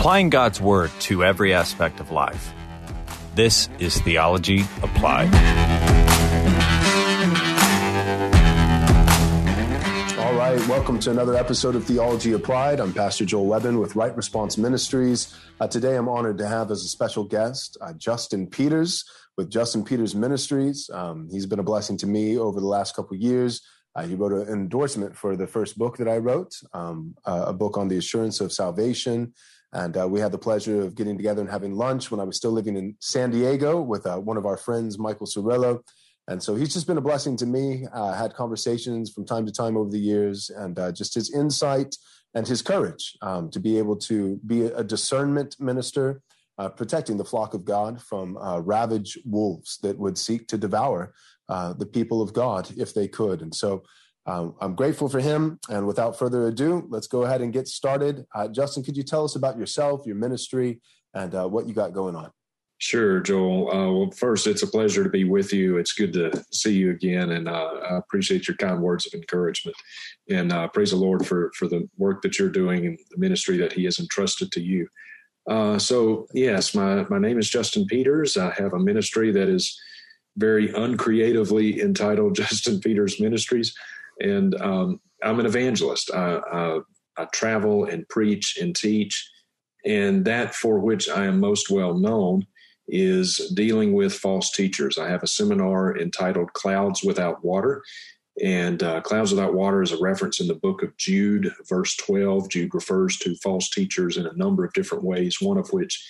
applying God's Word to every aspect of life. This is Theology Applied. All right, welcome to another episode of Theology Applied. I'm Pastor Joel Webbon with Right Response Ministries. Uh, today I'm honored to have as a special guest uh, Justin Peters with Justin Peters Ministries. Um, he's been a blessing to me over the last couple years. Uh, he wrote an endorsement for the first book that I wrote, um, uh, a book on the assurance of salvation. And uh, we had the pleasure of getting together and having lunch when I was still living in San Diego with uh, one of our friends, Michael Sorello. And so he's just been a blessing to me. Uh, had conversations from time to time over the years, and uh, just his insight and his courage um, to be able to be a discernment minister, uh, protecting the flock of God from ravaged wolves that would seek to devour the people of God if they could. And so um, I'm grateful for him. And without further ado, let's go ahead and get started. Uh, Justin, could you tell us about yourself, your ministry, and uh, what you got going on? Sure, Joel. Uh, well, first, it's a pleasure to be with you. It's good to see you again, and uh, I appreciate your kind words of encouragement. And uh, praise the Lord for for the work that you're doing and the ministry that He has entrusted to you. Uh, so, yes, my my name is Justin Peters. I have a ministry that is very uncreatively entitled Justin Peters Ministries and um, I'm an evangelist. I, I, I, travel and preach and teach, and that for which I am most well known is dealing with false teachers. I have a seminar entitled "Clouds Without Water." And uh, clouds without water is a reference in the book of Jude, verse 12. Jude refers to false teachers in a number of different ways, one of which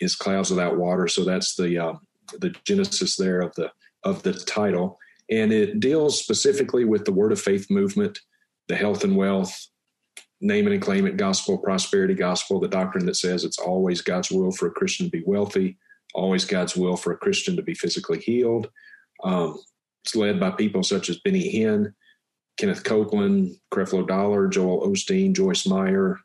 is clouds without water. So that's the uh, the genesis there of the of the title and it deals specifically with the word of faith movement, the health and wealth, name it and claim it gospel, prosperity gospel, the doctrine that says it's always God's will for a Christian to be wealthy, always God's will for a Christian to be physically healed. Um, it's led by people such as Benny Hinn, Kenneth Copeland, Creflo Dollar, Joel Osteen, Joyce Meyer,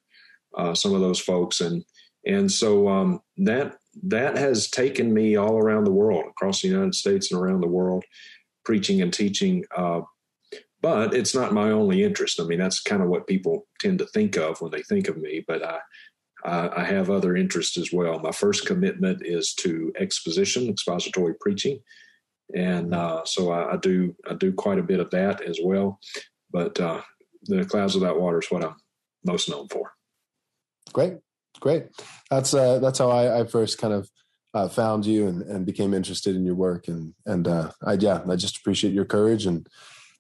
uh, some of those folks, and and so um, that that has taken me all around the world, across the United States and around the world, preaching and teaching. Uh, but it's not my only interest. I mean, that's kind of what people tend to think of when they think of me. But I, I, I have other interests as well. My first commitment is to exposition, expository preaching, and uh, so I, I, do I do quite a bit of that as well. But uh, the clouds without water is what I'm most known for. Great, great. That's uh, that's how I, I first kind of uh, found you and, and became interested in your work. And and uh, I yeah, I just appreciate your courage and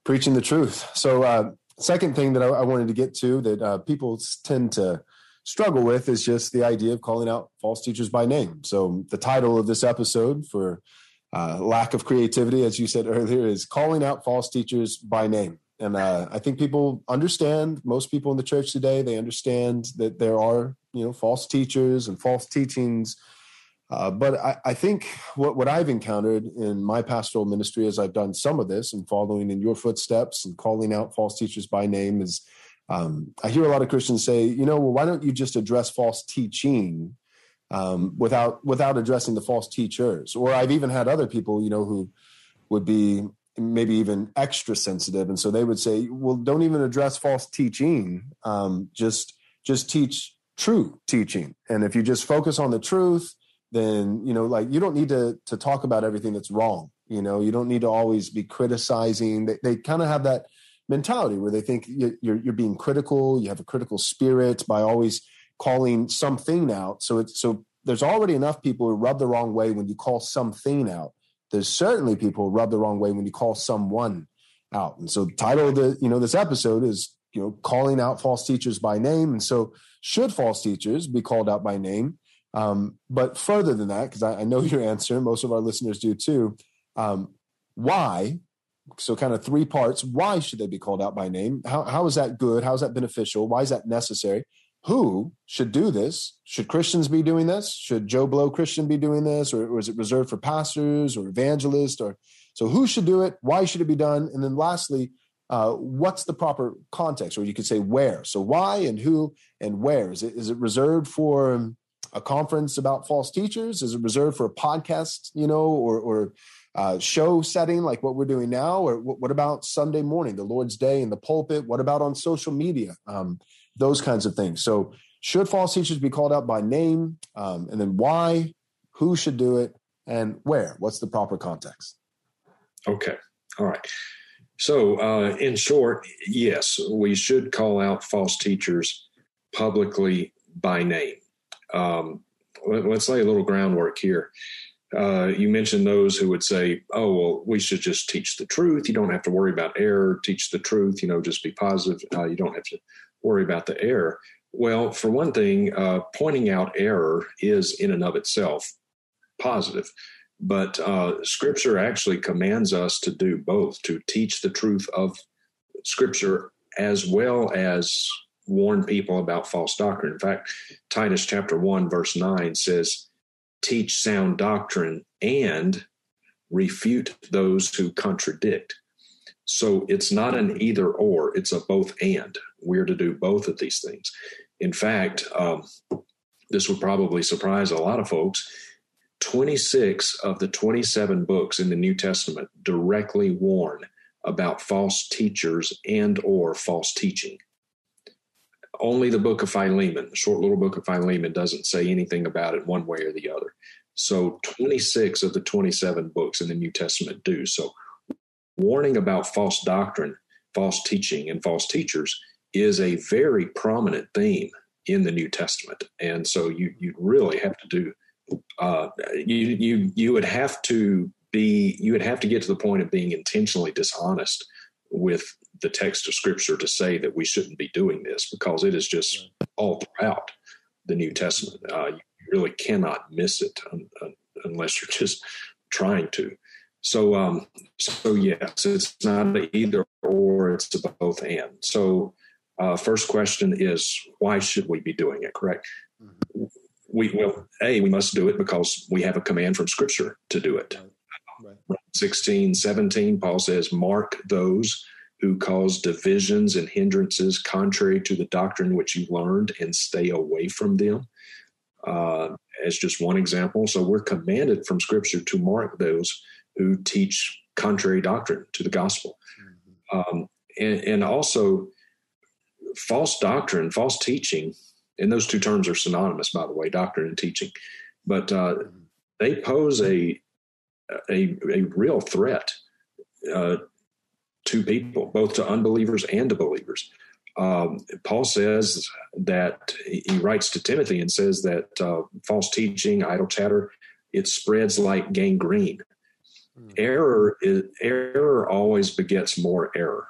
preaching the truth. So uh, second thing that I, I wanted to get to that uh, people tend to struggle with is just the idea of calling out false teachers by name. So the title of this episode for uh, lack of creativity, as you said earlier, is calling out false teachers by name. And uh, I think people understand. Most people in the church today they understand that there are you know false teachers and false teachings uh, but I, I, think what, what I've encountered in my pastoral ministry as I've done some of this and following in your footsteps and calling out false teachers by name is um, I hear a lot of Christians say, you know, well, why don't you just address false teaching um, without without addressing the false teachers? Or I've even had other people, you know, who would be maybe even extra sensitive, and so they would say, well, don't even address false teaching, um, just just teach true teaching, and if you just focus on the truth then you know like you don't need to to talk about everything that's wrong you know? You don't need to always be criticizing. They, they kind of have that mentality where they think you're, you're being critical you have a critical spirit by always calling something out. So it's so there's already enough people who rub the wrong way when you call something out. There's certainly people who rub the wrong way when you call someone out. And so the title of the you know this episode is you know calling out false teachers by name. And so should false teachers be called out by name um, but further than that, because I, I, know your answer, most of our listeners do too. Um, why? So, kind of three parts. Why should they be called out by name? How, how is that good? How is that beneficial? Why is that necessary? Who should do this? Should Christians be doing this? Should Joe Blow Christian be doing this? Or, or is it reserved for pastors or evangelists? Or so who should do it? Why should it be done? And then lastly, uh, what's the proper context? Or you could say where. So why and who and where? Is it, is it reserved for a conference about false teachers? Is it reserved for a podcast, you know, or, or uh, show setting like what we're doing now? Or what about Sunday morning, the Lord's Day in the pulpit? What about on social media? Um, those kinds of things. So should false teachers be called out by name? Um, and then why? Who should do it? And where? What's the proper context? Okay. All right. So, uh, in short, yes, we should call out false teachers publicly by name. Um, let, us lay a little groundwork here. Uh, you mentioned those who would say, "Oh, well, we should just teach the truth. You don't have to worry about error. Teach the truth. You know, just be positive. Uh, you don't have to worry about the error." Well, for one thing, uh, pointing out error is in and of itself positive, but uh, Scripture actually commands us to do both: to teach the truth of Scripture as well as warn people about false doctrine. In fact, Titus chapter 1 verse 9 says, "Teach sound doctrine and refute those who contradict." So it's not an either or, it's a both and. We're to do both of these things. In fact, um, this would probably surprise a lot of folks. 26 of the 27 books in the New Testament directly warn about false teachers and or false teaching only the book of Philemon, the short little book of Philemon, doesn't say anything about it one way or the other. So 26 of the 27 books in the New Testament do. So warning about false doctrine, false teaching, and false teachers is a very prominent theme in the New Testament. And so you you really have to do uh, you you you would have to be you would have to get to the point of being intentionally dishonest with the text of scripture to say that we shouldn't be doing this because it is just all throughout the New Testament. Uh, you really cannot miss it un, un, unless you're just trying to. So, um, so yes, it's not either or; it's a both and. So, uh, first question is why should we be doing it? Correct. Mm-hmm. We well, a we must do it because we have a command from Scripture to do it. Right. Right. 16, 17, Paul says, "Mark those who cause divisions and hindrances contrary to the doctrine which you learned and stay away from them. Uh, as just one example. So we're commanded from Scripture to mark those who teach contrary doctrine to the gospel. Mm-hmm. Um, and, and, also, false doctrine, false teaching, and those two terms are synonymous, by the way, doctrine and teaching. But uh, mm-hmm. they pose a, a, a real threat uh, to people, both to unbelievers and to believers. Um, Paul says that he writes to Timothy and says that uh, false teaching, idle chatter, it spreads like gangrene. Mm. Error is, error always begets more error.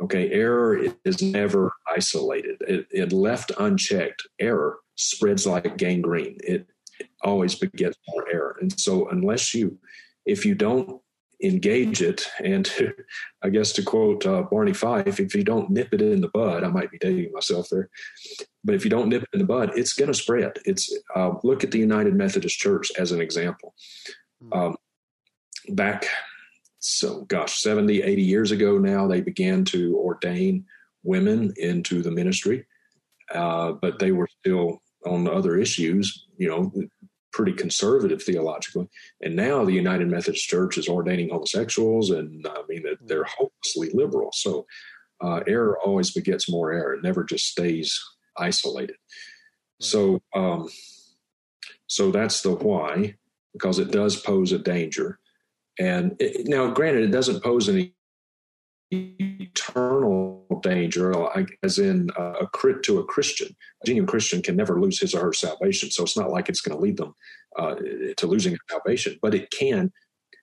Okay, error is never isolated. It, it left unchecked, error spreads like gangrene. It, it always begets more error. And so, unless you, if you don't engage it. And to, I guess to quote uh, Barney Fife, if you don't nip it in the bud, I might be dating myself there, but if you don't nip it in the bud, it's going to spread. It's uh, look at the United Methodist Church as an example. Hmm. Um, back, so gosh, 70, 80 years ago now, they began to ordain women into the ministry, uh, but they were still on other issues, you know, pretty conservative theologically. And now the United Methodist Church is ordaining homosexuals, and I mean that they're hopelessly liberal. So uh, error always begets more error; it never just stays isolated. So, um, so that's the why, because it does pose a danger. And it, now, granted, it doesn't pose any eternal danger, as in a crit to a Christian. A genuine Christian can never lose his or her salvation, so it's not like it's going to lead them uh, to losing salvation, but it can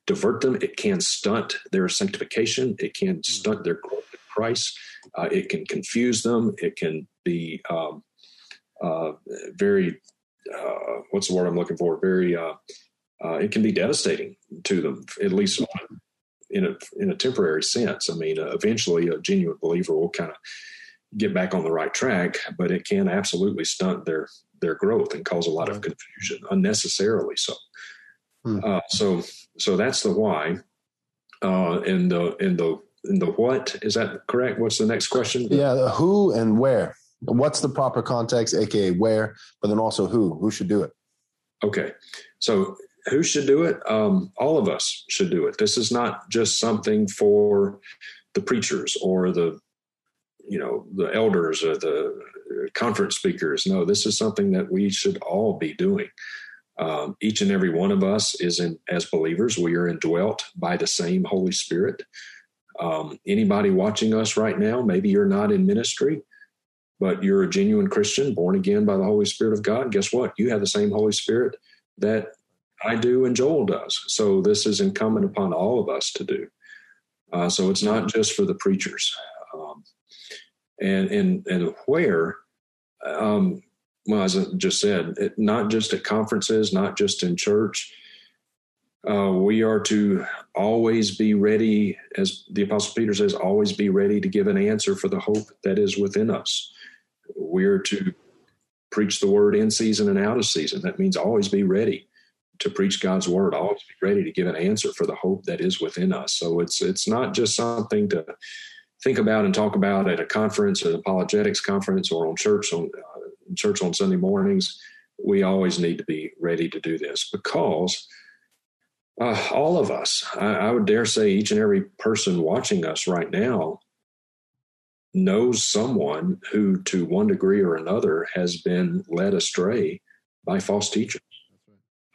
divert them. It can stunt their sanctification. It can mm. stunt their growth in Christ. Uh, it can confuse them. It can be um, uh, very, uh, what's the word I'm looking for? Very, uh, uh, it can be devastating to them, at least in a in a temporary sense. I mean, uh, eventually, a genuine believer will kind of get back on the right track, but it can absolutely stunt their their growth and cause a lot of confusion unnecessarily. So, hmm. uh, so so that's the why. Uh, and the and the and the what is that correct? What's the next question? Yeah, the who and where. What's the proper context, aka where, but then also who? Who should do it? Okay, so who should do it? Um, all of us should do it. This is not just something for the preachers or the, you know, the elders or the conference speakers. No, this is something that we should all be doing. Um, each and every one of us is in, as believers, we are indwelt by the same Holy Spirit. Um, anybody watching us right now, maybe you're not in ministry, but you're a genuine Christian, born again by the Holy Spirit of God. Guess what? You have the same Holy Spirit that I do and Joel does. So this is incumbent upon all of us to do. Uh, so it's not just for the preachers. Um, and and and where um, well as i just said it, not just at conferences not just in church uh, we are to always be ready as the apostle peter says always be ready to give an answer for the hope that is within us we're to preach the word in season and out of season that means always be ready to preach god's word i always be ready to give an answer for the hope that is within us so it's it's not just something to think about and talk about at a conference, an apologetics conference, or on church on uh, church on Sunday mornings. We always need to be ready to do this because uh, all of us, I, I would dare say, each and every person watching us right now knows someone who, to one degree or another, has been led astray by false teachers.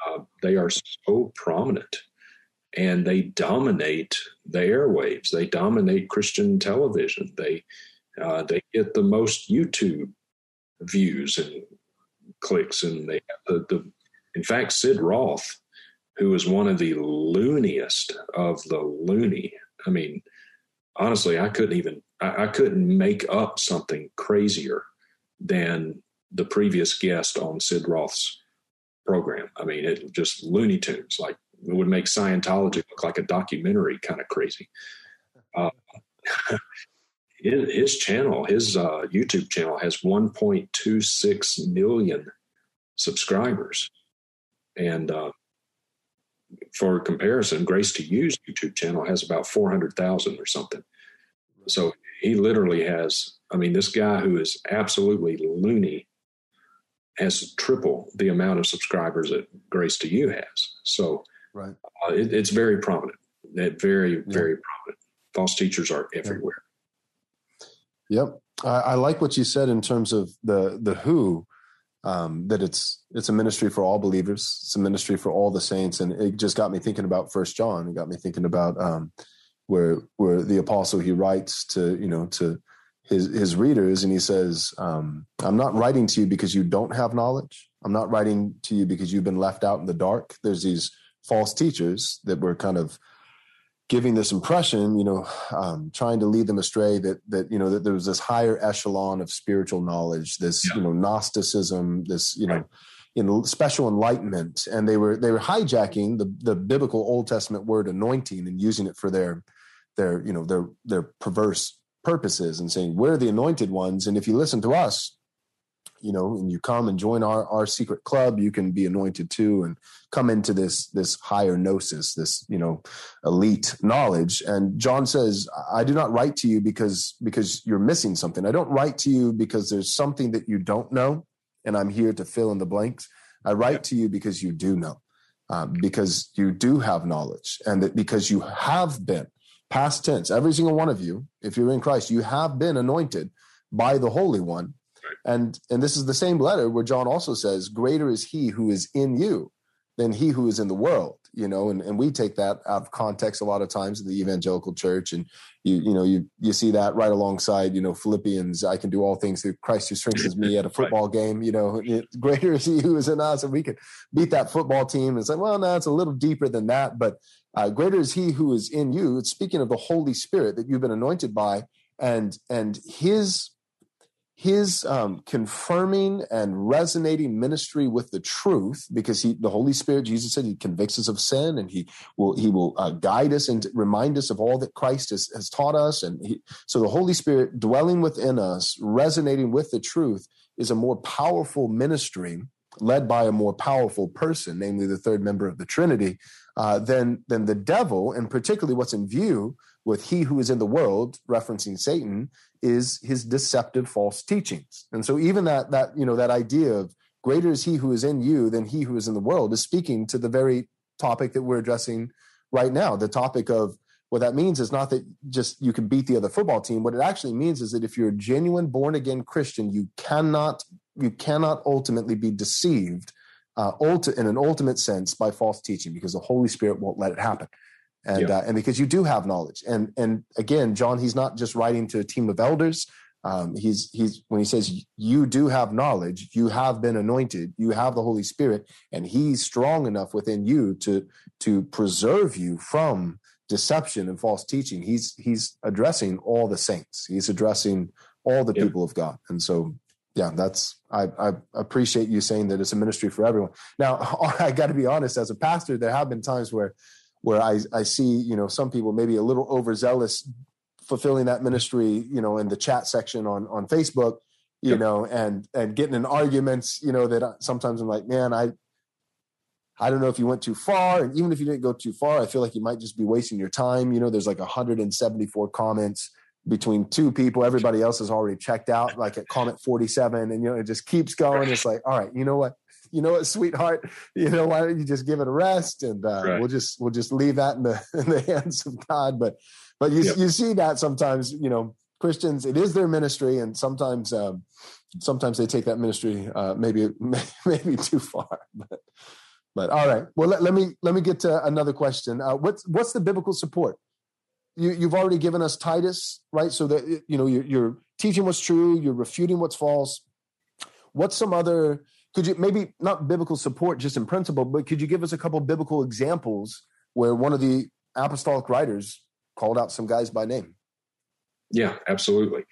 Uh, they are so prominent and they dominate the airwaves. They dominate Christian television. They uh, they get the most YouTube views and clicks, and they the, the in fact Sid Roth, who is one of the looniest of the loony. I mean, honestly, I couldn't even I, I couldn't make up something crazier than the previous guest on Sid Roth's. I mean, it just Looney Tunes, like it would make Scientology look like a documentary, kind of crazy. Uh, his, channel, his uh, YouTube channel, has 1.26 million subscribers, and uh, for comparison, Grace to You's YouTube channel has about 400,000 or something. So he literally has. I mean, this guy who is absolutely loony has triple the amount of subscribers that Grace to You has. So Right. Uh, it, it's very prominent. It very, yeah. very prominent. False teachers are everywhere. Yep. I, I, like what you said in terms of the the who. Um, that it's it's a ministry for all believers. It's a ministry for all the saints, and it just got me thinking about First John. It got me thinking about um, where where the apostle he writes to you know to his his readers, and he says, um, "I'm not writing to you because you don't have knowledge. I'm not writing to you because you've been left out in the dark. There's these false teachers that were kind of giving this impression, you know, um, trying to lead them astray that that you know that there was this higher echelon of spiritual knowledge, this yeah. you know Gnosticism, this you right. know, you know special enlightenment, and they were they were hijacking the the biblical Old Testament word anointing and using it for their their you know their their perverse purposes and saying we're the anointed ones, and if you listen to us, you know, and you come and join our our secret club, you can be anointed too, and come into this this higher gnosis, this you know, elite knowledge. And John says, "I do not write to you because because you're missing something. I don't write to you because there's something that you don't know, and I'm here to fill in the blanks. I write to you because you do know, uh, because you do have knowledge, and that because you have been." Past tense, every single one of you, if you're in Christ, you have been anointed by the Holy One and and this is the same letter where John also says, "Greater is He who is in you than he who is in the world." You know, and, and we take that out of context a lot of times in the evangelical church, and you you know you you see that right alongside you know Philippians, "I can do all things through Christ who strengthens me." At a football right. game, you know, greater is He who is in us, and we can beat that football team. And say, well, no, it's a little deeper than that, but uh, greater is He who is in you. It's speaking of the Holy Spirit that you've been anointed by, and and His his um, confirming and resonating ministry with the truth because he the holy spirit jesus said he convicts us of sin and he will he will uh, guide us and remind us of all that christ has, has taught us. And he, so the holy spirit dwelling within us resonating with the truth is a more powerful ministry led by a more powerful person namely the third member of the trinity uh, than than the devil and particularly what's in view with he who is in the world referencing satan is his deceptive false teachings. And so even that that you know that idea of greater is he who is in you than he who is in the world is speaking to the very topic that we're addressing right now, the topic of what that means is not that just you can beat the other football team. What it actually means is that if you're a genuine born again Christian, you cannot you cannot ultimately be deceived uh, ulti- in an ultimate sense by false teaching because the Holy Spirit won't let it happen. And, uh, and because you do have knowledge. And, and again, John, he's not just writing to a team of elders. Um, he's, he's, when he says you do have knowledge, you have been anointed, you have the Holy Spirit, and he's strong enough within you to, to preserve you from deception and false teaching. He's, he's addressing all the saints. He's addressing all the people of God. And so yeah, that's I, I appreciate you saying that it's a ministry for everyone. Now, I got to be honest, as a pastor, there have been times where where I I see you know some people maybe a little overzealous fulfilling that ministry, you know, in the chat section on on Facebook, you yep. know, and and getting in arguments, you know, that sometimes I'm like, man, I I don't know if you went too far, and even if you didn't go too far, I feel like you might just be wasting your time. You know, there's like 174 comments between two people. Everybody else has already checked out, like at comment 47, and you know, it just keeps going. It's like, all right, you know what? You know what, sweetheart? You know, why don't you just give it a rest and uh, right. we'll just we'll just leave that in the in the hands of God. But but you yep. you see that sometimes, you know, Christians, it is their ministry, and sometimes um, sometimes they take that ministry uh, maybe maybe too far. But but all right, well let, let me let me get to another question. Uh, what's what's the biblical support you, you've already given us Titus, right? So that you know you're, you're teaching what's true, you're refuting what's false. What's some other? Could you maybe not biblical support just in principle, but could you give us a couple biblical examples where one of the apostolic writers called out some guys by name? Yeah, absolutely,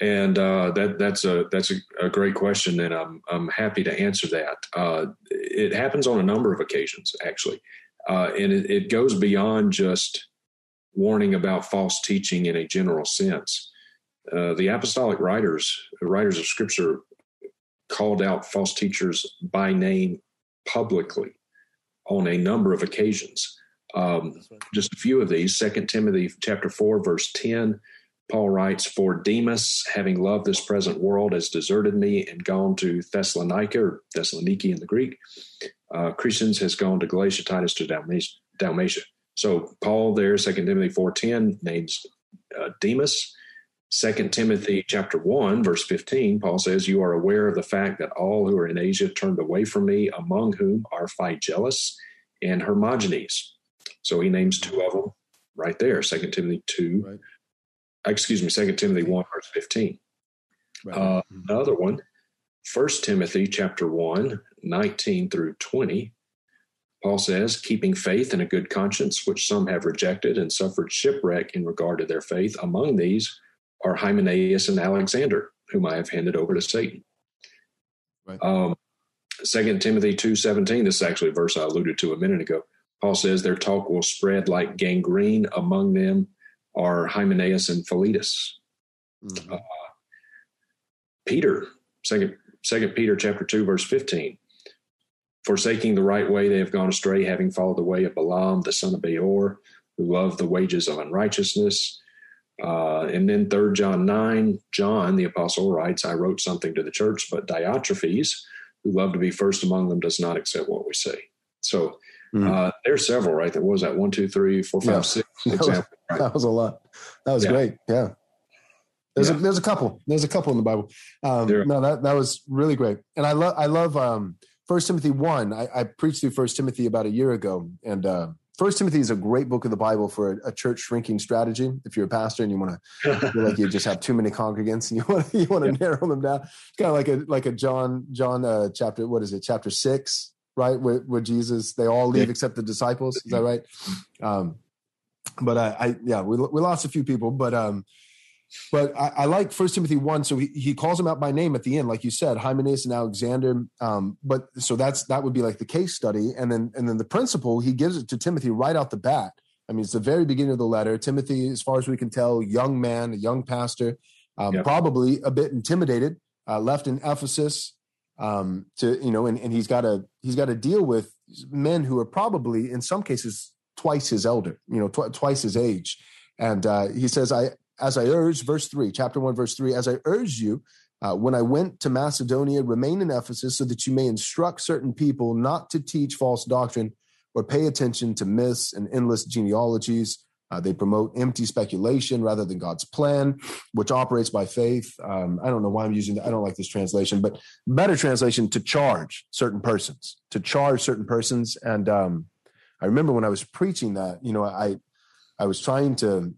and uh, that that's a that's a, a, great question, and I'm I'm happy to answer that. Uh, it happens on a number of occasions, actually, uh, and it, it goes beyond just warning about false teaching in a general sense. Uh, the apostolic writers, writers of scripture, called out false teachers by name publicly on a number of occasions. Um, just a few of these. Second Timothy chapter four, verse ten. Paul writes, "For Demas, having loved this present world, has deserted me and gone to Thessalonica or Thessaloniki in the Greek. Uh, Crescens has gone to Galatia, Titus to Dalmatia." So Paul there, Second Timothy 4.10, names uh, Demas. Second Timothy chapter 1, verse 15, Paul says, You are aware of the fact that all who are in Asia turned away from me, among whom are Phygelus and Hermogenes. So he names two of them right there, Second Timothy 2. Right. Excuse me, Second Timothy 1, verse 15. Right. Uh, mm-hmm. Another one, First Timothy chapter 1, 19 through 20. Paul says, keeping faith and a good conscience, which some have rejected and suffered shipwreck in regard to their faith. Among these are Hymenaeus and Alexander, whom I have handed over to Satan. Right. Um, 2 Timothy 2.17, this is actually a verse I alluded to a minute ago. Paul says their talk will spread like gangrene. Among them are Hymenaeus and Philetus. Mm-hmm. Uh, Peter, second, second Peter chapter 2, verse 15 Forsaking the right way, they have gone astray, having followed the way of Balaam, the son of Beor, who loved the wages of unrighteousness. Uh, and then Third John 9, John, the apostle, writes, I wrote something to the church, but Diotrephes, who loved to be first among them, does not accept what we say. So mm. uh, there's several, right? There was that one, two, three, four, five, yeah. six example. Right? That was a lot. That was yeah. great. Yeah. There's yeah. a there's a couple. There's a couple in the Bible. Um, no, that that was really great. And I love I love um, First Timothy one. I, I, preached through First Timothy about a year ago, and uh, First Timothy is a great book of the Bible for a, a church shrinking strategy. If you're a pastor and you want to feel like you just have too many congregants and you want you want to yeah. narrow them down, it's kind of like a like a John John uh, chapter what is it chapter six right where, where Jesus they all leave yeah. except the disciples is that right? Um, but I, I yeah we we lost a few people, but um, but I, I like First Timothy one. So he, he calls him out by name at the end, like you said, Hymenaeus and Alexander. Um, but so that's that would be like the case study, and then and then the principle he gives it to Timothy right out the bat. I mean, it's the very beginning of the letter. Timothy, as far as we can tell, young man, a young pastor, um, yep. probably a bit intimidated, uh, left in Ephesus um, to you know, and, and he's got to he's got to deal with men who are probably in some cases twice his elder, you know, tw- twice his age. And uh, he says, I, as I urge, verse 3, chapter 1, verse 3, as I urge you, uh, when I went to Macedonia, remain in Ephesus so that you may instruct certain people not to teach false doctrine or pay attention to myths and endless genealogies, Uh, they promote empty speculation rather than God's plan, which operates by faith. Um, I don't know why I'm using that. I don't like this translation, but better translation to charge certain persons, to charge certain persons. And um, I remember when I was preaching that, you know, I I was trying to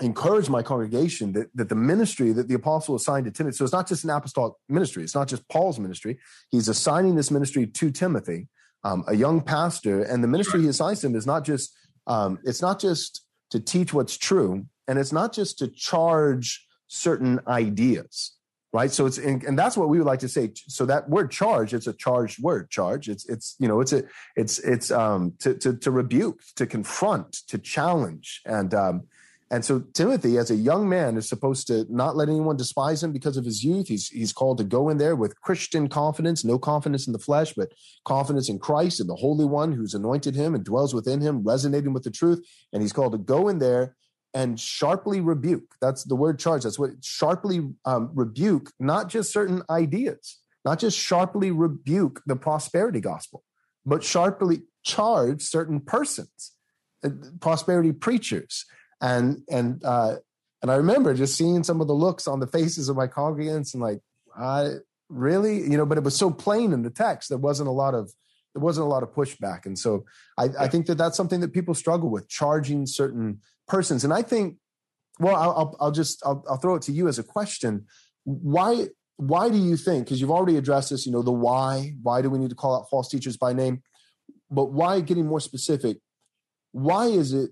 encourage my congregation that, that the ministry that the apostle assigned to Timothy, so it's not just an apostolic ministry, it's not just Paul's ministry. He's assigning this ministry to Timothy, um, a young pastor, and the ministry he assigns him is not just um, it's not just to teach what's true, and it's not just to charge certain ideas, right? So it's and, and that's what we would like to say. So that word "charge" it's a charged word. Charge. It's it's you know it's a it's it's um to to, to rebuke, to confront, to challenge, and um, and so Timothy, as a young man, is supposed to not let anyone despise him because of his youth. He's he's called to go in there with Christian confidence, no confidence in the flesh, but confidence in Christ and the Holy One who's anointed him and dwells within him, resonating with the truth. And he's called to go in there and sharply rebuke. That's the word charge. That's what sharply um, rebuke, not just certain ideas, not just sharply rebuke the prosperity gospel, but sharply charge certain persons, uh, prosperity preachers and and uh, and I remember just seeing some of the looks on the faces of my congregants and like, I really, you know, but it was so plain in the text. There wasn't a lot of there wasn't a lot of pushback, and so I, I think that that's something that people struggle with charging certain persons. And I think, well, I'll, I'll just I'll, I'll throw it to you as a question. Why why do you think? Because you've already addressed this, you know, the why. Why do we need to call out false teachers by name? But why, getting more specific, why is it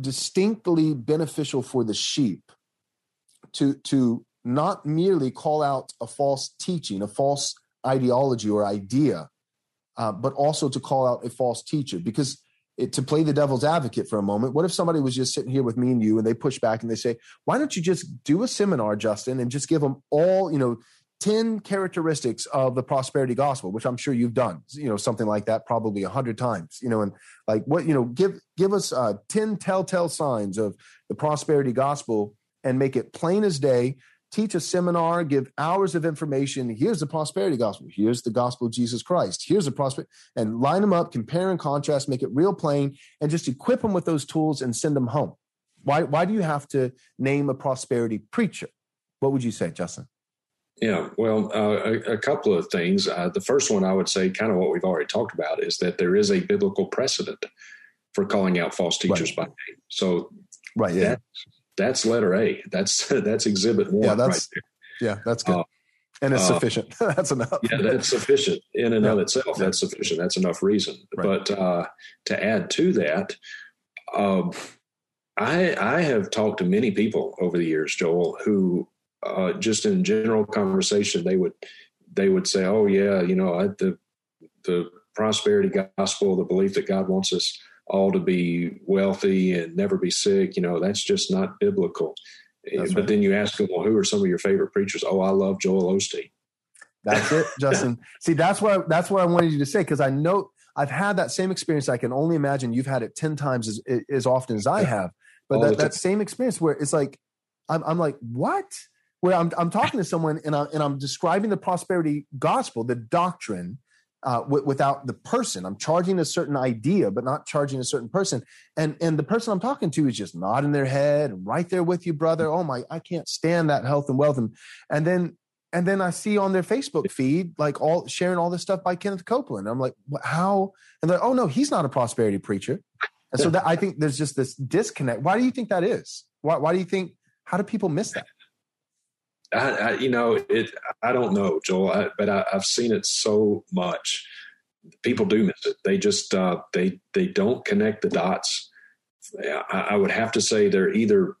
distinctly beneficial for the sheep to to not merely call out a false teaching, a false ideology or idea, uh, but also to call out a false teacher. Because it, to play the devil's advocate for a moment, what if somebody was just sitting here with me and you, and they push back and they say, "Why don't you just do a seminar, Justin, and just give them all, you know, 10 characteristics of the prosperity gospel which i'm sure you've done you know something like that probably a hundred times you know and like what you know give give us uh, 10 telltale signs of the prosperity gospel and make it plain as day. Teach a seminar give hours of information. Here's the prosperity gospel. Here's the gospel of jesus christ. Here's the prosperity and line them up compare and contrast make it real plain and just equip them with those tools and send them home. Why why do you have to name a prosperity preacher? What would you say justin yeah, well, uh, a, a, couple of things. Uh, the first one I would say, kind of what we've already talked about, is that there is a biblical precedent for calling out false teachers right. by name. So, right, yeah, that, that's letter A. That's that's exhibit one. Yeah, that's right yeah, that's good. Uh, and it's uh, sufficient. that's enough. Yeah, that's sufficient in and yeah. of itself. That's sufficient. That's enough reason. Right. But uh, to add to that, um, I I have talked to many people over the years, Joel, who uh, just in general conversation, they would they would say, "Oh yeah, you know, I, the the prosperity gospel, the belief that God wants us all to be wealthy and never be sick, you know, that's just not biblical." That's but right. then you ask them, "Well, who are some of your favorite preachers?" Oh, I love Joel Osteen. That's it, Justin. See, that's what that's what I wanted you to say because I know I've had that same experience. I can only imagine you've had it ten times as as often as I have. But that, that same experience where it's like I'm, I'm like, what? Where I'm, I'm talking to someone and, I, and I'm describing the prosperity gospel, the doctrine, uh, w- without the person. I'm charging a certain idea, but not charging a certain person. And and the person I'm talking to is just nodding their head, right there with you, brother. Oh my, I can't stand that health and wealth. And and then and then I see on their Facebook feed like all sharing all this stuff by Kenneth Copeland. I'm like, how? And they're oh no, he's not a prosperity preacher. And so that I think there's just this disconnect. Why do you think that is? Why why do you think? How do people miss that? I, I, you know, it. I don't know, Joel, I, but I, have seen it so much. People do miss it. They just uh, they they don't connect the dots. I, I would have to say they're either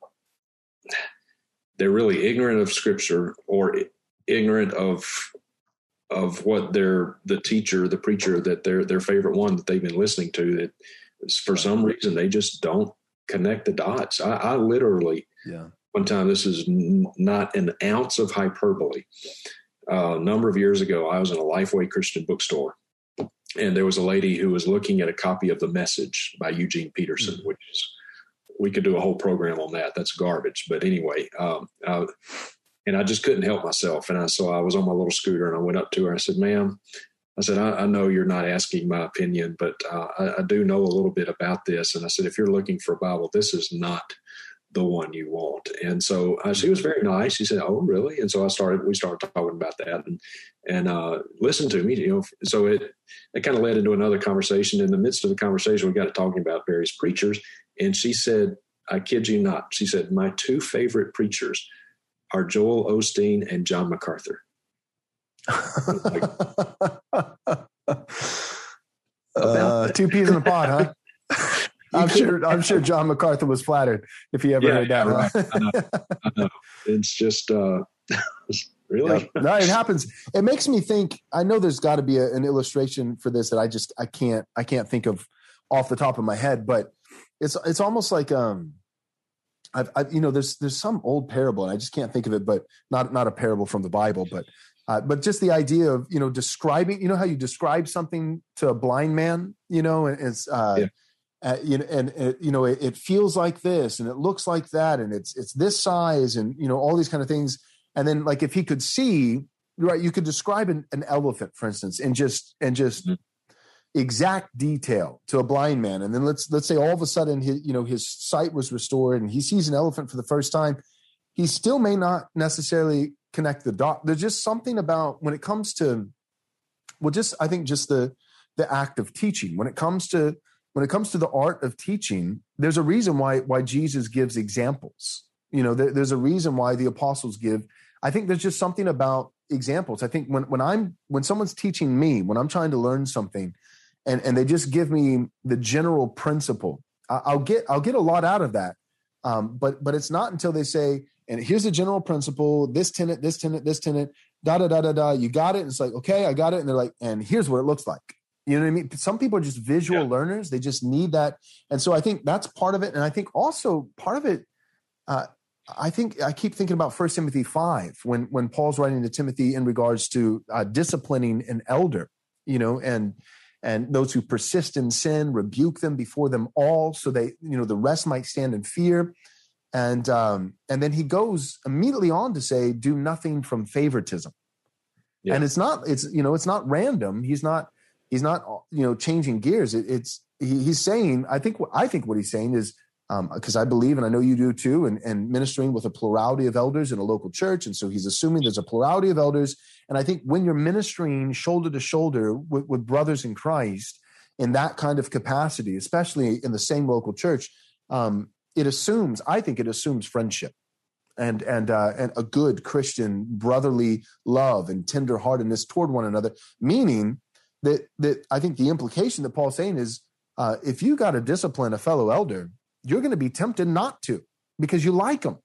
they're really ignorant of Scripture or ignorant of of what their the teacher, the preacher that their their favorite one that they've been listening to. That for some reason they just don't connect the dots. I, I literally yeah one time. This is n- not an ounce of hyperbole. Uh, a number of years ago, I was in a Lifeway Christian bookstore, and there was a lady who was looking at a copy of The Message by Eugene Peterson, mm-hmm. which is we could do a whole program on that. That's garbage. But anyway, um, I, and I just couldn't help myself. And I so I was on my little scooter and I went up to her. I said, "Ma'am, I said, I, I know you're not asking my opinion, but uh, I, I, do know a little bit about this. And I said, if you're looking for a Bible, this is not the one you want. And so uh, she was very nice. She said, "Oh, really?" And so I started. We started talking about that and and uh, listened to me. You know, so it it kind of led into another conversation. In the midst of the conversation, we got to talking about various preachers, and she said, "I kid you not," she said, "My two favorite preachers are Joel Osteen and John MacArthur." uh, two peas in a pod, huh? I'm sure. I'm sure John MacArthur was flattered if he ever yeah, heard that. Yeah, right. I, know, I know. It's just uh, really yeah. no. It happens. It makes me think. I know there's got to be a, an illustration for this that I just I can't I can't think of off the top of my head. But it's it's almost like um, I've, I've you know there's there's some old parable and I just can't think of it. But not not a parable from the Bible, but uh, but just the idea of you know describing you know how you describe something to a blind man you know and it's uh, yeah uh, you know, and, and you know it, it, feels like this and it looks like that and it's it's this size and you know all these kind of things. And then like if he could see right you could describe an, an elephant for instance and just and just mm-hmm. exact detail to a blind man. And then let's let's say all of a sudden his you know his sight was restored and he sees an elephant for the first time he still may not necessarily connect the dot. There's just something about when it comes to well just i think just the the act of teaching when it comes to when it comes to the art of teaching, there's a reason why why Jesus gives examples. You know, there, there's a reason why the apostles give. I think there's just something about examples. I think when when I'm when someone's teaching me, when I'm trying to learn something, and and they just give me the general principle, I, will get I'll get a lot out of that. Um, but but it's not until they say, and here's the general principle: this tenant, this tenant, this tenant, da da da da da. You got it. And it's like okay, I got it. And they're like, and here's what it looks like. You know what I mean? Some people are just visual yeah. learners. They just need that. And so I think that's part of it. And I think also part of it, uh, I think I keep thinking about First Timothy five when when Paul's writing to Timothy in regards to uh, disciplining an elder, you know, and and those who persist in sin rebuke them before them all, so they you know the rest might stand in fear, and um, and then he goes immediately on to say, do nothing from favoritism, yeah. and it's not it's you know it's not random. He's not he's not you know changing gears. It, it's he, he's saying. I think I think what he's saying is because um, I believe, and I know you do too, and, and ministering with a plurality of elders in a local church, and so he's assuming there's a plurality of elders. And I think when you're ministering shoulder to shoulder with, with brothers in Christ in that kind of capacity, especially in the same local church, um, it assumes. I think it assumes friendship and and uh, and a good Christian brotherly love and tenderheartedness toward one another. Meaning that that I think the implication that Paul's saying is uh, if you got to discipline a fellow elder, you're going to be tempted not to because you like him.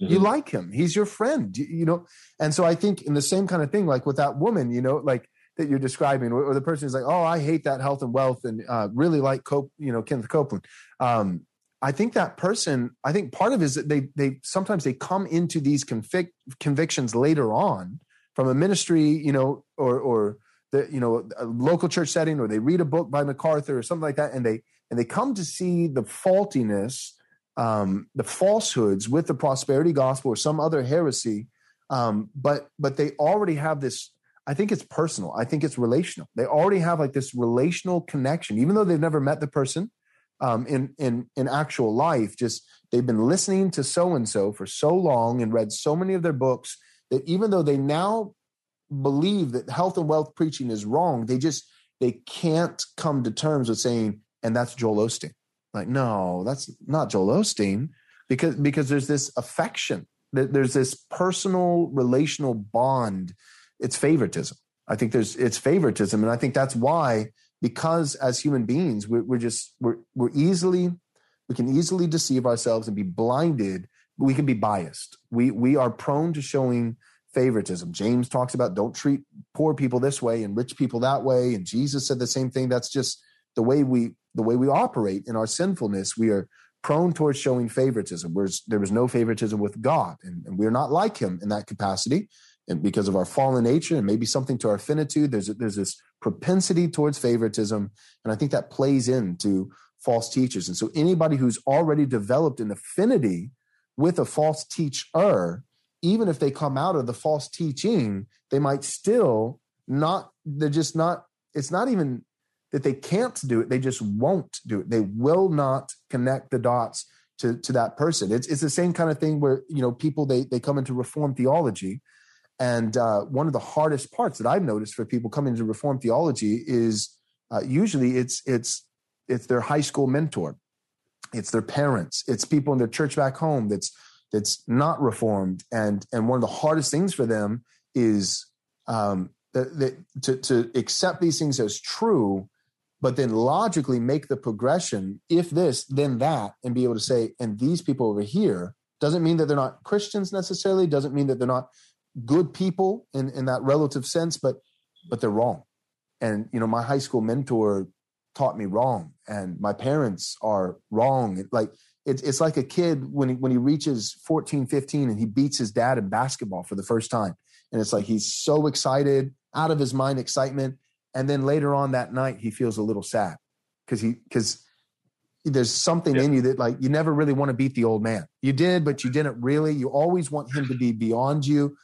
Mm-hmm. You like him. He's your friend, you, you, know. And so I think in the same kind of thing, like with that woman, you know, like that you're describing, or, or the person is like, "Oh, I hate that health and wealth," and uh, really like Cope, you know, Kenneth Copeland. Um, I think that person, I think part of it is that they they sometimes they come into these convic- convictions later on from a ministry, you know, or or the you know a local church setting or they read a book by MacArthur or something like that and they and they come to see the faultiness um, the falsehoods with the prosperity gospel or some other heresy um, but but they already have this I think it's personal I think it's relational. They already have like this relational connection. Even though they've never met the person um, in in in actual life just they've been listening to so and so for so long and read so many of their books that even though they now believe that health and wealth preaching is wrong. They just they can't come to terms with saying, and that's Joel Osteen. Like, no, that's not Joel Osteen, because because there's this affection, there's this personal relational bond. It's favoritism. I think there's it's favoritism, and I think that's why because as human beings we're, we're just we're we're easily we can easily deceive ourselves and be blinded. We can be biased. We we are prone to showing favoritism. James talks about don't treat poor people this way and rich people that way. And Jesus said the same thing. That's just the way we the way we operate in our sinfulness. We are prone towards showing favoritism. Whereas there was no favoritism with God, and, and we're not like Him in that capacity. And because of our fallen nature, and maybe something to our finitude, there's there's this propensity towards favoritism, and I think that plays into false teachers. And so anybody who's already developed an affinity with a false teacher even if they come out of the false teaching, they might still not they're just not it's not even that they can't do it they just won't do it. They will not connect the dots to to that person. It's it's the same kind of thing where you know people they they come into reform theology and uh, one of the hardest parts that i've noticed for people coming into reform theology is uh, usually it's it's it's their high school mentor. It's their parents. It's people in their church back home that's that's not reformed. And and one of the hardest things for them is um, that, that to, to accept these things as true but then logically make the progression if this then that and be able to say and these people over here doesn't mean that they're not christians necessarily doesn't mean that they're not good people in in that relative sense but but they're wrong. And you know my high school mentor taught me wrong and my parents are wrong. Like it's, it's like a kid when he, when he reaches 14 15 and he beats his dad in basketball for the first time. And it's like he's so excited out of his mind excitement. And then later on that night he feels a little sad because he because there's something yeah. in you that like you never really want to beat the old man. You did but you didn't really. You always want him to be beyond you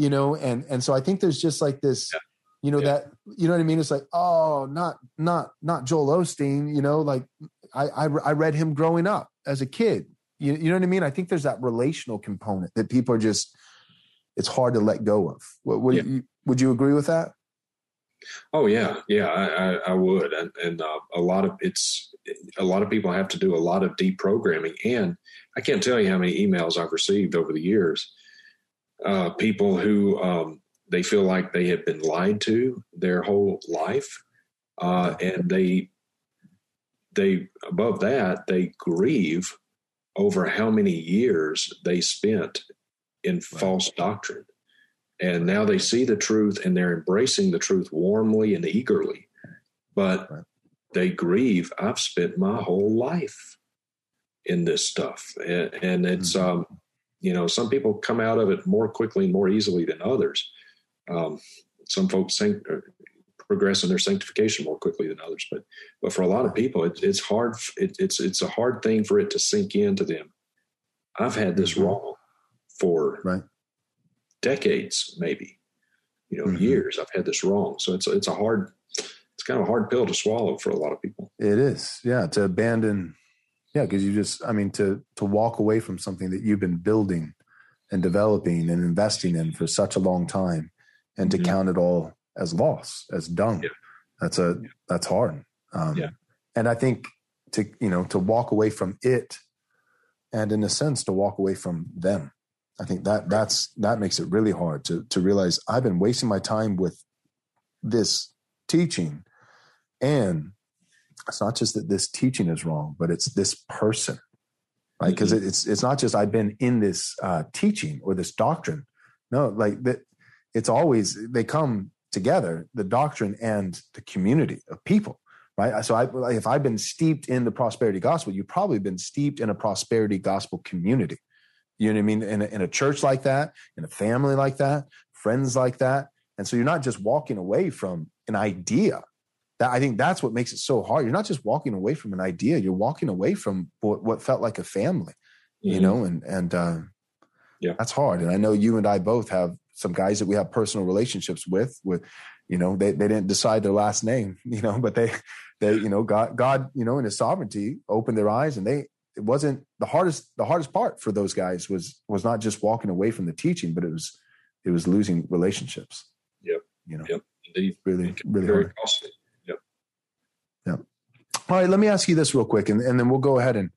you know? And and so i think there's just like this yeah. you know yeah. that you know what i mean? It's like oh not not not joel osteen you know? Like I, I i read him growing up as a kid you, you know what i mean? I think there's that relational component that people are just it's hard to let go of. What, what you, would you agree with that? Oh yeah, yeah, I, I, I would, and, and uh, a lot of it's a lot of people have to do a lot of deprogramming, and I can't tell you how many emails I've received over the years. Uh, people who um, they feel like they have been lied to their whole life, uh, and they they above that they grieve over how many years they spent in right. false doctrine and now they see the truth and they're embracing the truth warmly and eagerly but right. they grieve i've spent my whole life in this stuff and, and it's mm-hmm. um you know some people come out of it more quickly and more easily than others um some folks think progress in their sanctification more quickly than others but but for a lot of people it, it's hard it, it's it's a hard thing for it to sink into them i've had this mm-hmm. wrong for right decades, maybe, you know, mm-hmm. years. I've had this wrong. So it's, it's a hard, it's kind of a hard pill to swallow for a lot of people. It is. Yeah. To abandon. Yeah. Cause you just, I mean, to, to walk away from something that you've been building and developing and investing in for such a long time and to mm-hmm. count it all as loss, as dung. Yeah. That's a, yeah. that's hard. Um, yeah. And I think to, you know, to walk away from it and in a sense to walk away from them I think that that's that makes it really hard to to realize I've been wasting my time with this teaching, and it's not just that this teaching is wrong, but it's this person, right? Because mm-hmm. it's it's not just I've been in this uh, teaching or this doctrine. No, like that, it's always they come together, the doctrine and the community of people right? So I, if I've been steeped in the prosperity gospel, you've probably been steeped in a prosperity gospel community. You know what I mean? In a, in a church like that, in a family like that, friends like that. And so you're not just walking away from an idea. That I think that's what makes it so hard. You're not just walking away from an idea. You're walking away from what, what felt like a family, mm-hmm. you know, and, and, uh, yeah, that's hard. And I know you and I both have some guys that we have personal relationships with, with, you know, they, they didn't decide their last name, you know, but they, they, you know, God, God, you know, in his sovereignty opened their eyes and they, it wasn't the hardest the hardest part for those guys was was not just walking away from the teaching but it was it was losing relationships. Yep. You know? Yep. Indeed really really very hard. costly. Yep. Yep. All right let me ask you this real quick and, and then we'll go ahead and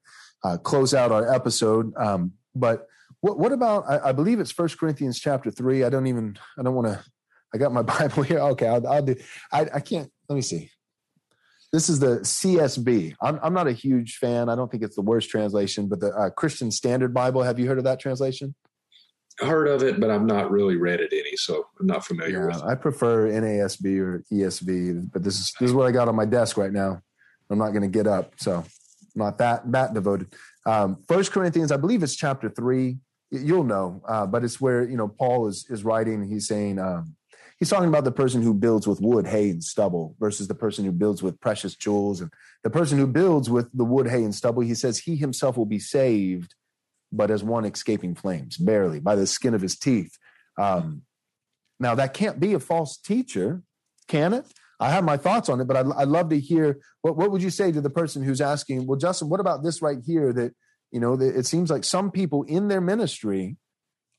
uh, close out our episode. Um, but what, what about I, I, believe it's first corinthians chapter 3 i don't even i don't want to i got my bible here okay i'll, I'll do I, I can't let me see this is the CSB. I'm, I'm not a huge fan. I don't think it's the worst translation, but the uh, Christian Standard Bible. Have you heard of that translation? Heard of it, but I've not really read it any, so I'm not familiar yeah, with it. I prefer NASB or ESV, but this is this is what I got on my desk right now. I'm not going to get up, so I'm not that that devoted. Um, First Corinthians, I believe it's chapter three. You'll know, uh, but it's where you know Paul is is writing. He's saying. Um, he's talking about the person who builds with wood, hay, and stubble versus the person who builds with precious jewels. And the person who builds with the wood, hay, and stubble, he says he himself will be saved, but as one escaping flames, barely by the skin of his teeth. Um, now, that can't be a false teacher can it? I have my thoughts on it, but I'd, I'd love to hear what what would you say to the person who's asking? Well, Justin, what about this right here? That you know, it seems like some people in their ministry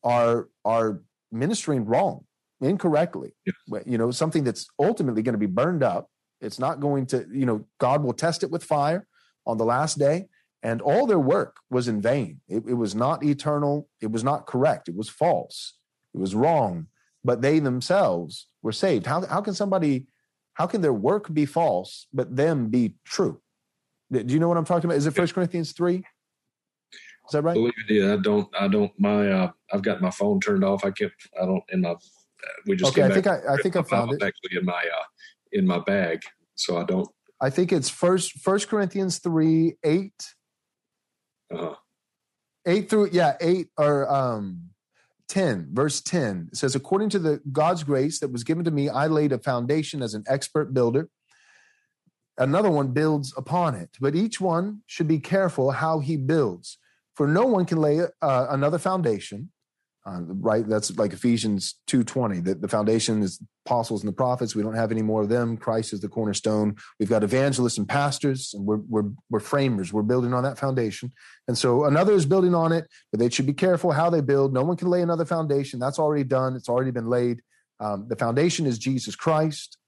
are are ministering wrong, incorrectly. Yeah. You know, something that's ultimately going to be burned up. It's not going to, you know, God will test it with fire on the last day, and all their work was in vain. It, it was not eternal. It was not correct. It was false. It was wrong. But they themselves were saved. How how can somebody how can their work be false but them be true? Do you know what I'm talking about? Is it First Corinthians three? Is that right? believe it. Yeah, I don't. I don't. My uh, I've got my phone turned off. I kept. I don't. In my. We just. Okay, I think I, I think I found it. Actually, in my uh, in my bag, so I don't. I think it's first First Corinthians three eight. Uh-huh. Eight through yeah eight or um 10 verse 10 it says according to the god's grace that was given to me i laid a foundation as an expert builder another one builds upon it but each one should be careful how he builds for no one can lay uh, another foundation uh, right? That's like ephesians 2.20 that the foundation is apostles and the prophets. We don't have any more of them. Christ is the cornerstone. We've got evangelists and pastors and we're, we're, we're framers. We're building on that foundation. And so another is building on it but they should be careful how they build. No one can lay another foundation. That's already done. It's already been laid. Um, the foundation is jesus christ.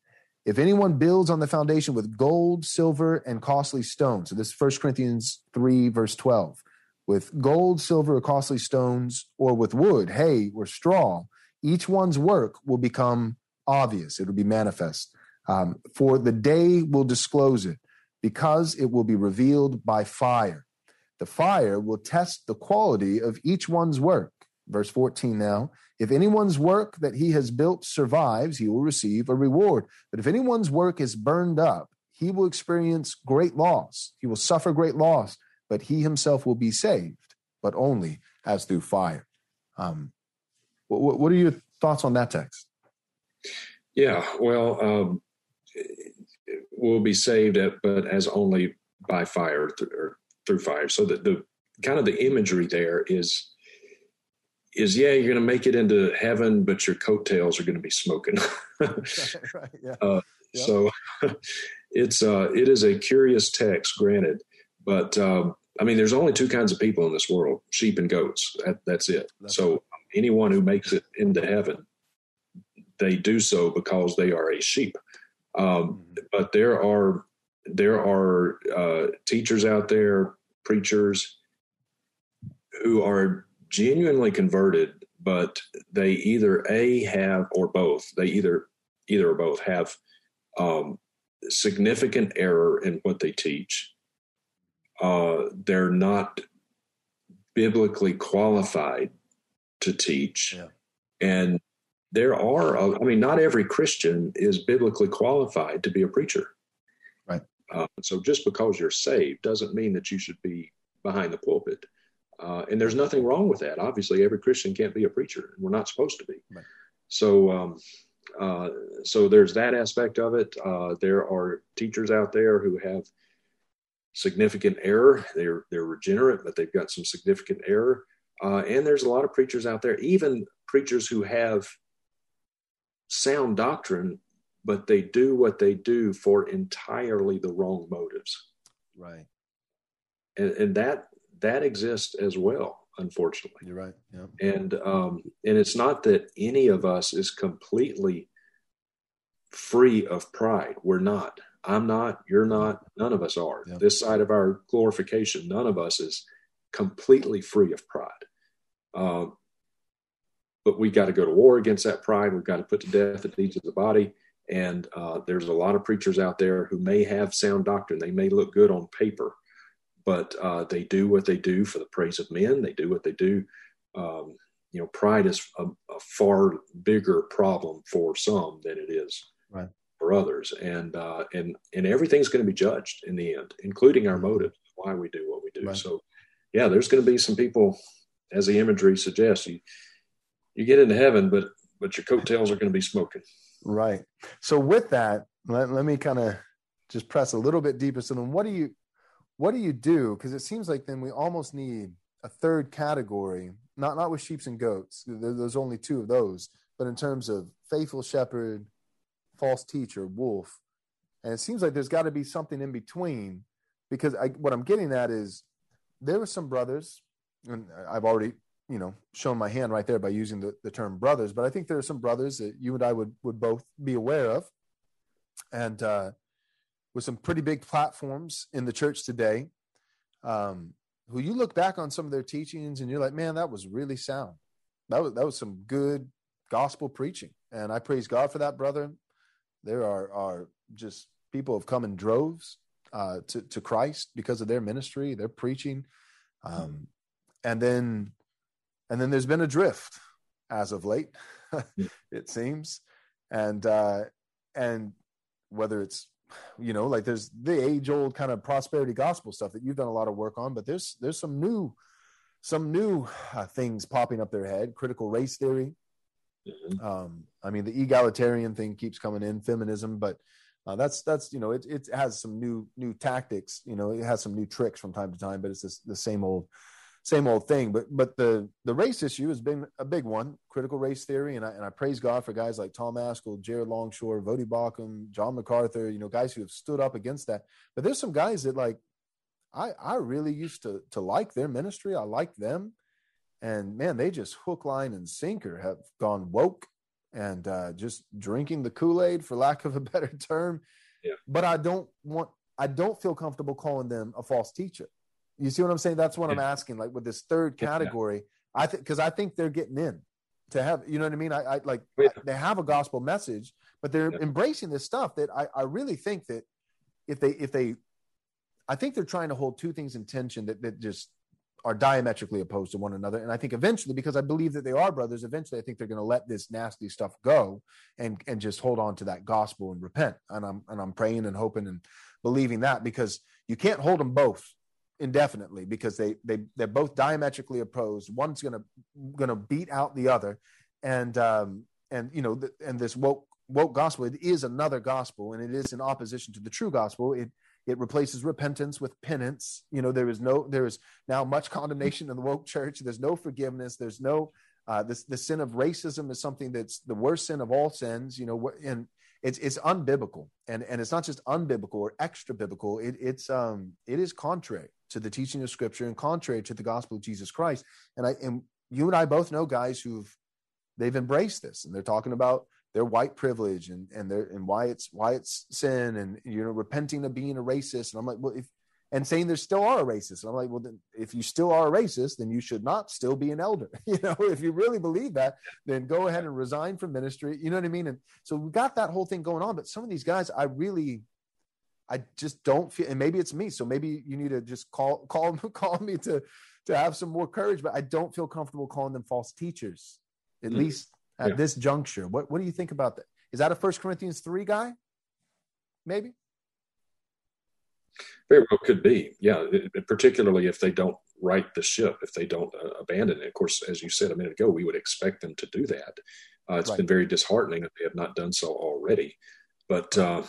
If anyone builds on the foundation with gold silver and costly stones so this is 1 corinthians 3 verse 12 with gold, silver, or costly stones, or with wood, hay, or straw, each one's work will become obvious. It will be manifest. Um, for the day will disclose it, because it will be revealed by fire. The fire will test the quality of each one's work. Verse 14 now. If anyone's work that he has built survives, he will receive a reward. But if anyone's work is burned up, he will experience great loss. He will suffer great loss but he himself will be saved, but only as through fire. Um, what, what, are your thoughts on that text? Yeah, well, um, we'll be saved, at, but as only by fire or through fire. So that the kind of the imagery there is is yeah, you're going to make it into heaven, but your coattails are going to be smoking. right, yeah. uh, yep. So it's uh, it is a curious text, granted, but um, I mean, there's only two kinds of people in this world: sheep and goats. That, that's it. That's so anyone who makes it into heaven, they do so because they are a sheep. Um, mm-hmm. But there are there are uh, teachers out there, preachers who are genuinely converted, but they either a have or both. They either either or both have um, significant error in what they teach uh, they're not biblically qualified to teach. Yeah. And there are, I mean, not every Christian is biblically qualified to be a preacher. Right. Uh, so just because you're saved doesn't mean that you should be behind the pulpit. Uh, and there's nothing wrong with that. Obviously, every Christian can't be a preacher, and we're not supposed to be. Right. So, um, uh, so there's that aspect of it. Uh, there are teachers out there who have significant error. They're they're regenerate, but they've got some significant error. Uh, and there's a lot of preachers out there, even preachers who have sound doctrine, but they do what they do for entirely the wrong motives. Right. And, and that that exists as well, unfortunately. You're right. Yeah. And um, and it's not that any of us is completely free of pride. We're not. I'm not, you're not, none of us are. Yep. This side of our glorification, none of us is completely free of pride. Uh, but we got to go to war against that pride. We've got to put to death the deeds of the body. And uh, there's a lot of preachers out there who may have sound doctrine. They may look good on paper, but uh, they do what they do for the praise of men. They do what they do. Um, you know, pride is a, a, far bigger problem for some than it is right for others, and uh, and and everything's going to be judged in the end, including our mm-hmm. motives, why we do what we do. Right. So, yeah, there's going to be some people, as the imagery suggests, you you get into heaven, but but your coattails are going to be smoking. Right. So with that, let, let me kind of just press a little bit deeper. So then, what do you what do you do? Because it seems like then we almost need a third category, not not with sheep and goats. There's only two of those, but in terms of faithful shepherd false teacher, wolf, and it seems like there's got to be something in between because I, what I'm getting at is there were some brothers, and I've already you know shown my hand right there by using the, the term brothers, but I think there are some brothers that you and I would would both be aware of, and uh, with some pretty big platforms in the church today, um, who you look back on some of their teachings and you're like, man, that was really sound. That was that was some good gospel preaching, and I praise God for that, brother. There are are just people have come in droves uh, to to Christ because of their ministry, their preaching, um, and then and then there's been a drift as of late, it seems, and uh, and whether it's you know like there's the age old kind of prosperity gospel stuff that you've done a lot of work on, but there's there's some new some new uh, things popping up their head. Critical race theory mm-hmm. um, i mean the egalitarian thing keeps coming in feminism but uh, that's that's you know it, it has some new new tactics you know it has some new tricks from time to time but it's the same old same old thing but but the the race issue has been a big one critical race theory and I, and I praise God for guys like Tom Ascol, Jared Longshore, Voddie Baucham, John MacArthur you know guys who have stood up against that but there's some guys that like I I really used to to like their ministry. I like them, and man, they just hook, line, and sinker have gone woke and uh, just drinking the Kool Aid, for lack of a better term. Yeah. But I don't want. I don't feel comfortable calling them a false teacher. You see what I'm saying? That's what yeah. I'm asking. Like with this third category, yeah. I think because I think they're getting in to have. You know what I mean? I, I like I, they have a gospel message, but they're embracing this stuff that I, I really think that if they if they I think they're trying to hold two things in tension that, that just are diametrically opposed to one another. And I think eventually, because I believe that they are brothers, eventually I think they're going to let this nasty stuff go and and just hold on to that gospel and repent. And I'm and I'm praying and hoping and believing that because you can't hold them both indefinitely because they they they're both diametrically opposed. One's gonna gonna beat out the other, and um and you know the, and this woke woke gospel it is another gospel and it is in opposition to the true gospel. It it replaces repentance with penance. You know, there is no, there is now much condemnation in the woke church. There's no forgiveness. There's no, uh, this, the sin of racism is something that's the worst sin of all sins, you know, and it's, it's unbiblical and, and it's not just unbiblical or extra biblical. It, it's, um, it is contrary to the teaching of scripture and contrary to the gospel of Jesus Christ. And I, and you and I both know guys who've, they've embraced this and they're talking about their white privilege and and their and why it's why it's sin and you know repenting of being a racist. And I'm like well if and saying there still are a racist and I'm like well then if you still are a racist then you should not still be an elder. You know if you really believe that then go ahead and resign from ministry. You know what I mean? And so we got that whole thing going on. But some of these guys I really I just don't feel and maybe it's me. So maybe you need to just call call call me to to have some more courage. But I don't feel comfortable calling them false teachers at mm-hmm. least at yeah. this juncture. What what do you think about that? Is that a First Corinthians three guy? Maybe. Very well could be, yeah. Particularly if they don't right the ship, if they don't uh, abandon it. Of course, as you said a minute ago, we would expect them to do that. Uh, it's right. been very disheartening that they have not done so already. But uh,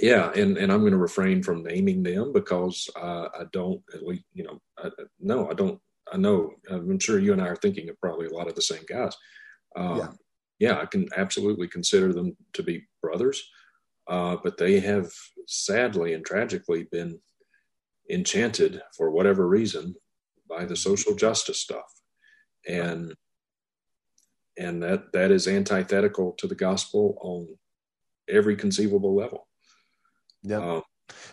yeah, and, and I'm going to refrain from naming them because uh, I don't. We, you know, I, no, I don't. I know. I'm sure you and I are thinking of probably a lot of the same guys. Um, yeah. yeah, I can absolutely consider them to be brothers, uh, but they have sadly and tragically been enchanted for whatever reason by the social justice stuff, and and that that is antithetical to the gospel on every conceivable level. Yeah. Um,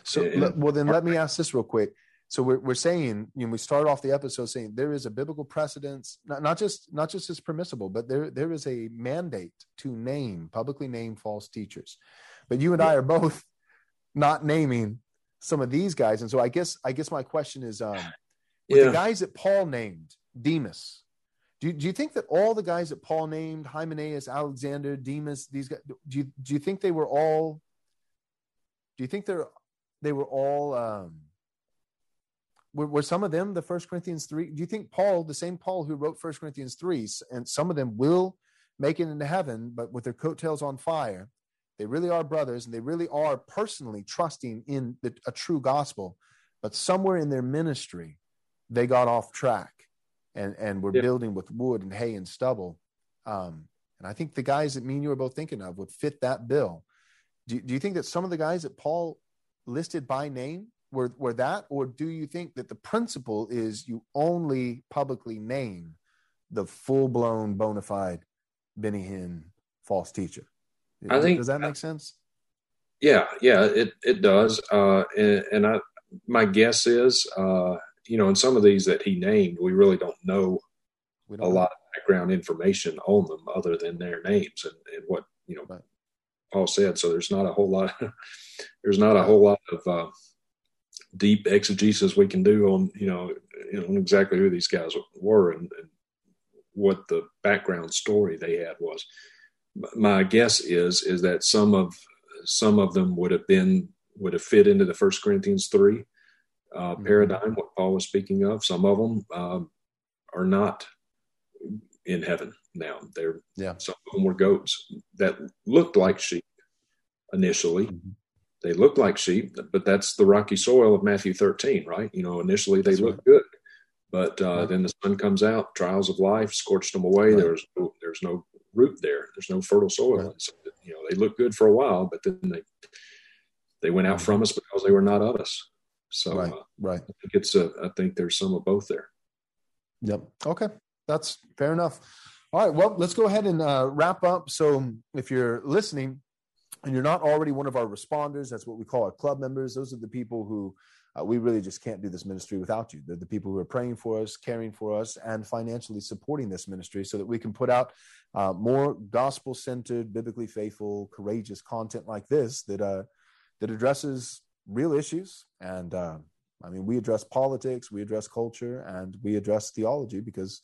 so, and, well, then let me ask this real quick. So we're, we're saying, you know, we start off the episode saying there is a biblical precedence, not, not just not just as permissible, but there there is a mandate to name publicly name false teachers. But you and I are both not naming some of these guys, and so I guess I guess my question is, um, yeah. the guys that Paul named, Demas. Do, do you think that all the guys that Paul named, Hymenaeus, Alexander, Demas, these guys, do you do you think they were all? Do you think they're they were all um, were, were some of them the First Corinthians three? Do you think Paul, the same Paul who wrote First Corinthians three, and some of them will make it into heaven, but with their coattails on fire? They really are brothers, and they really are personally trusting in the, a true gospel. But somewhere in their ministry, they got off track, and and were yeah. building with wood and hay and stubble. Um, and I think the guys that me and you are both thinking of would fit that bill. Do, do you think that some of the guys that Paul listed by name were, were that, or do you think that the principle is you only publicly name the full blown bona fide Benny Hinn false teacher? I think does that make sense? Yeah, yeah, it it does. Uh, and, and I, my guess is, uh, you know, in some of these that he named, we really don't know a don't know. lot of background information on them other than their names and, and what you know Right. Paul said. So there's not a whole lot. there's not a whole lot of uh, deep exegesis we can do on you know on exactly who these guys were and, and what the background story they had was. My guess is is that some of some of them would have been would have fit into the First Corinthians three uh, Mhm. paradigm, what Paul was speaking of. Some of them um, are not in heaven now. They're Yeah. some of them were goats that looked like sheep initially. Mhm. They look like sheep, but that's the rocky soil of Matthew 13, right? You know, initially they That's look good, but uh, Right. then the sun comes out, trials of life scorched them away. Right. There's no, there's no root there. There's no fertile soil. Right. So, you know, they look good for a while, but then they they went out Mhm. from us because they were not of us. So Right. uh, Right. I think it's a, I think there's some of both there. Yep. Okay. That's fair enough. All right. Well, let's go ahead and uh, wrap up. So, if you're listening and you're not already one of our responders, that's what we call our club members. Those are the people who uh, we really just can't do this ministry without you. They're the people who are praying for us, caring for us, and financially supporting this ministry so that we can put out uh, more gospel centered, biblically faithful, courageous content like this that, uh, that addresses real issues and, uh, I mean, we address politics, we address culture, and we address theology because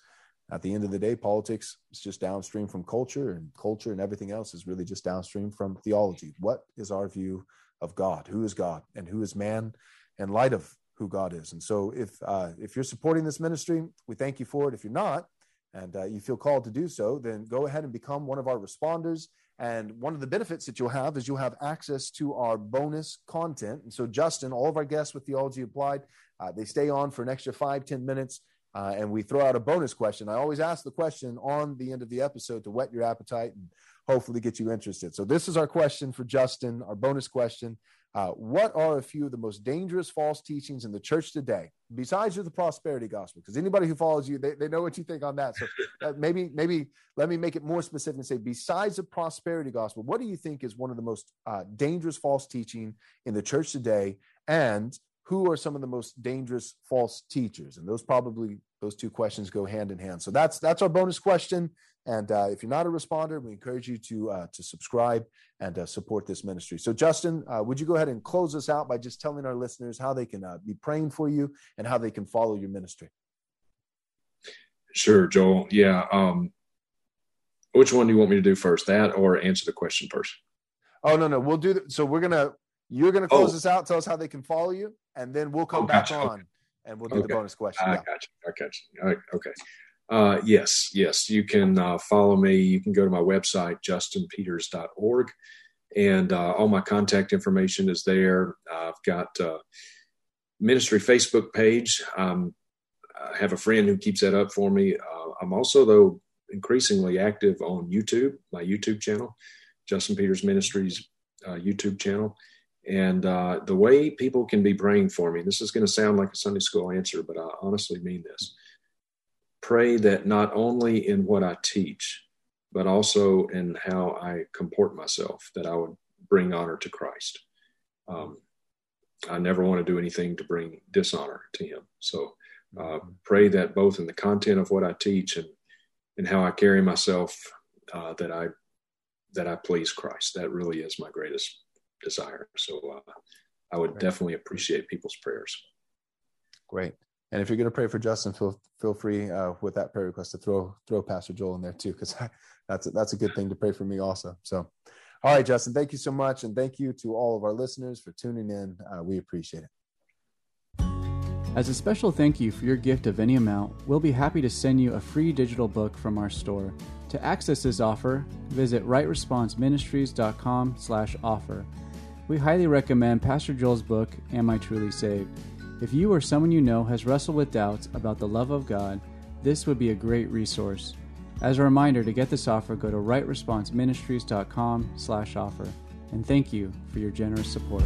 at the end of the day, politics is just downstream from culture, and culture and everything else is really just downstream from theology. What is our view of God? Who is God? And who is man in light of who God is? And so, if uh, if you're supporting this ministry, we thank you for it. If you're not, and uh, you feel called to do so, then go ahead and become one of our responders. And one of the benefits that you'll have is you'll have access to our bonus content. And so, Justin, all of our guests with Theology Applied, uh, they stay on for an extra five, 10 minutes, uh, and we throw out a bonus question. I always ask the question on the end of the episode to whet your appetite and hopefully get you interested. So, this is our question for Justin, our bonus question. Uh, what are a few of the most dangerous false teachings in the church today, besides the prosperity gospel? Because anybody who follows you, they, they know what you think on that. So uh, maybe maybe let me make it more specific and say, besides the prosperity gospel, what do you think is one of the most uh, dangerous false teaching in the church today? And who are some of the most dangerous false teachers? And those probably those two questions go hand in hand. So that's that's our bonus question. And uh, if you're not a responder, we encourage you to uh, to subscribe and uh, support this ministry. So, Justin, uh, would you go ahead and close us out by just telling our listeners how they can uh, be praying for you and how they can follow your ministry? Sure, Joel. Yeah. Um, which one do you want me to do first? That or answer the question first? Oh no, no, we'll do. So we're gonna you're gonna close Oh. us out, tell us how they can follow you, and then we'll come Oh, back gotcha. on and we'll do the bonus question. I Yeah. got you. I got you. All right. Okay. Uh, yes, yes. You can uh, follow me. You can go to my website, justinpeters.org, and uh, all my contact information is there. I've got uh, ministry Facebook page. Um, I have a friend who keeps that up for me. Uh, I'm also, though, increasingly active on YouTube, my YouTube channel, Justin Peters Ministries uh, YouTube channel. And uh, the way people can be praying for me, this is going to sound like a Sunday school answer, but I honestly mean this. Pray that not only in what I teach, but also in how I comport myself, that I would bring honor to Christ. Um, I never want to do anything to bring dishonor to Him. So uh, pray that both in the content of what I teach and and how I carry myself, uh, that I that I please Christ. That really is my greatest desire. So uh, I would Great. definitely appreciate people's prayers. Great. And if you're going to pray for Justin, feel feel free uh, with that prayer request to throw throw Pastor Joel in there too, because that's a, that's a good thing to pray for me also. So, all right, Justin, thank you so much, and thank you to all of our listeners for tuning in. Uh, we appreciate it. As a special thank you for your gift of any amount, we'll be happy to send you a free digital book from our store. To access this offer, visit rightresponseministries.com/offer. We highly recommend Pastor Joel's book, Am I Truly Saved? If you or someone you know has wrestled with doubts about the love of God, this would be a great resource. As a reminder, to get this offer, go to rightresponseministries.com slash offer. And thank you for your generous support.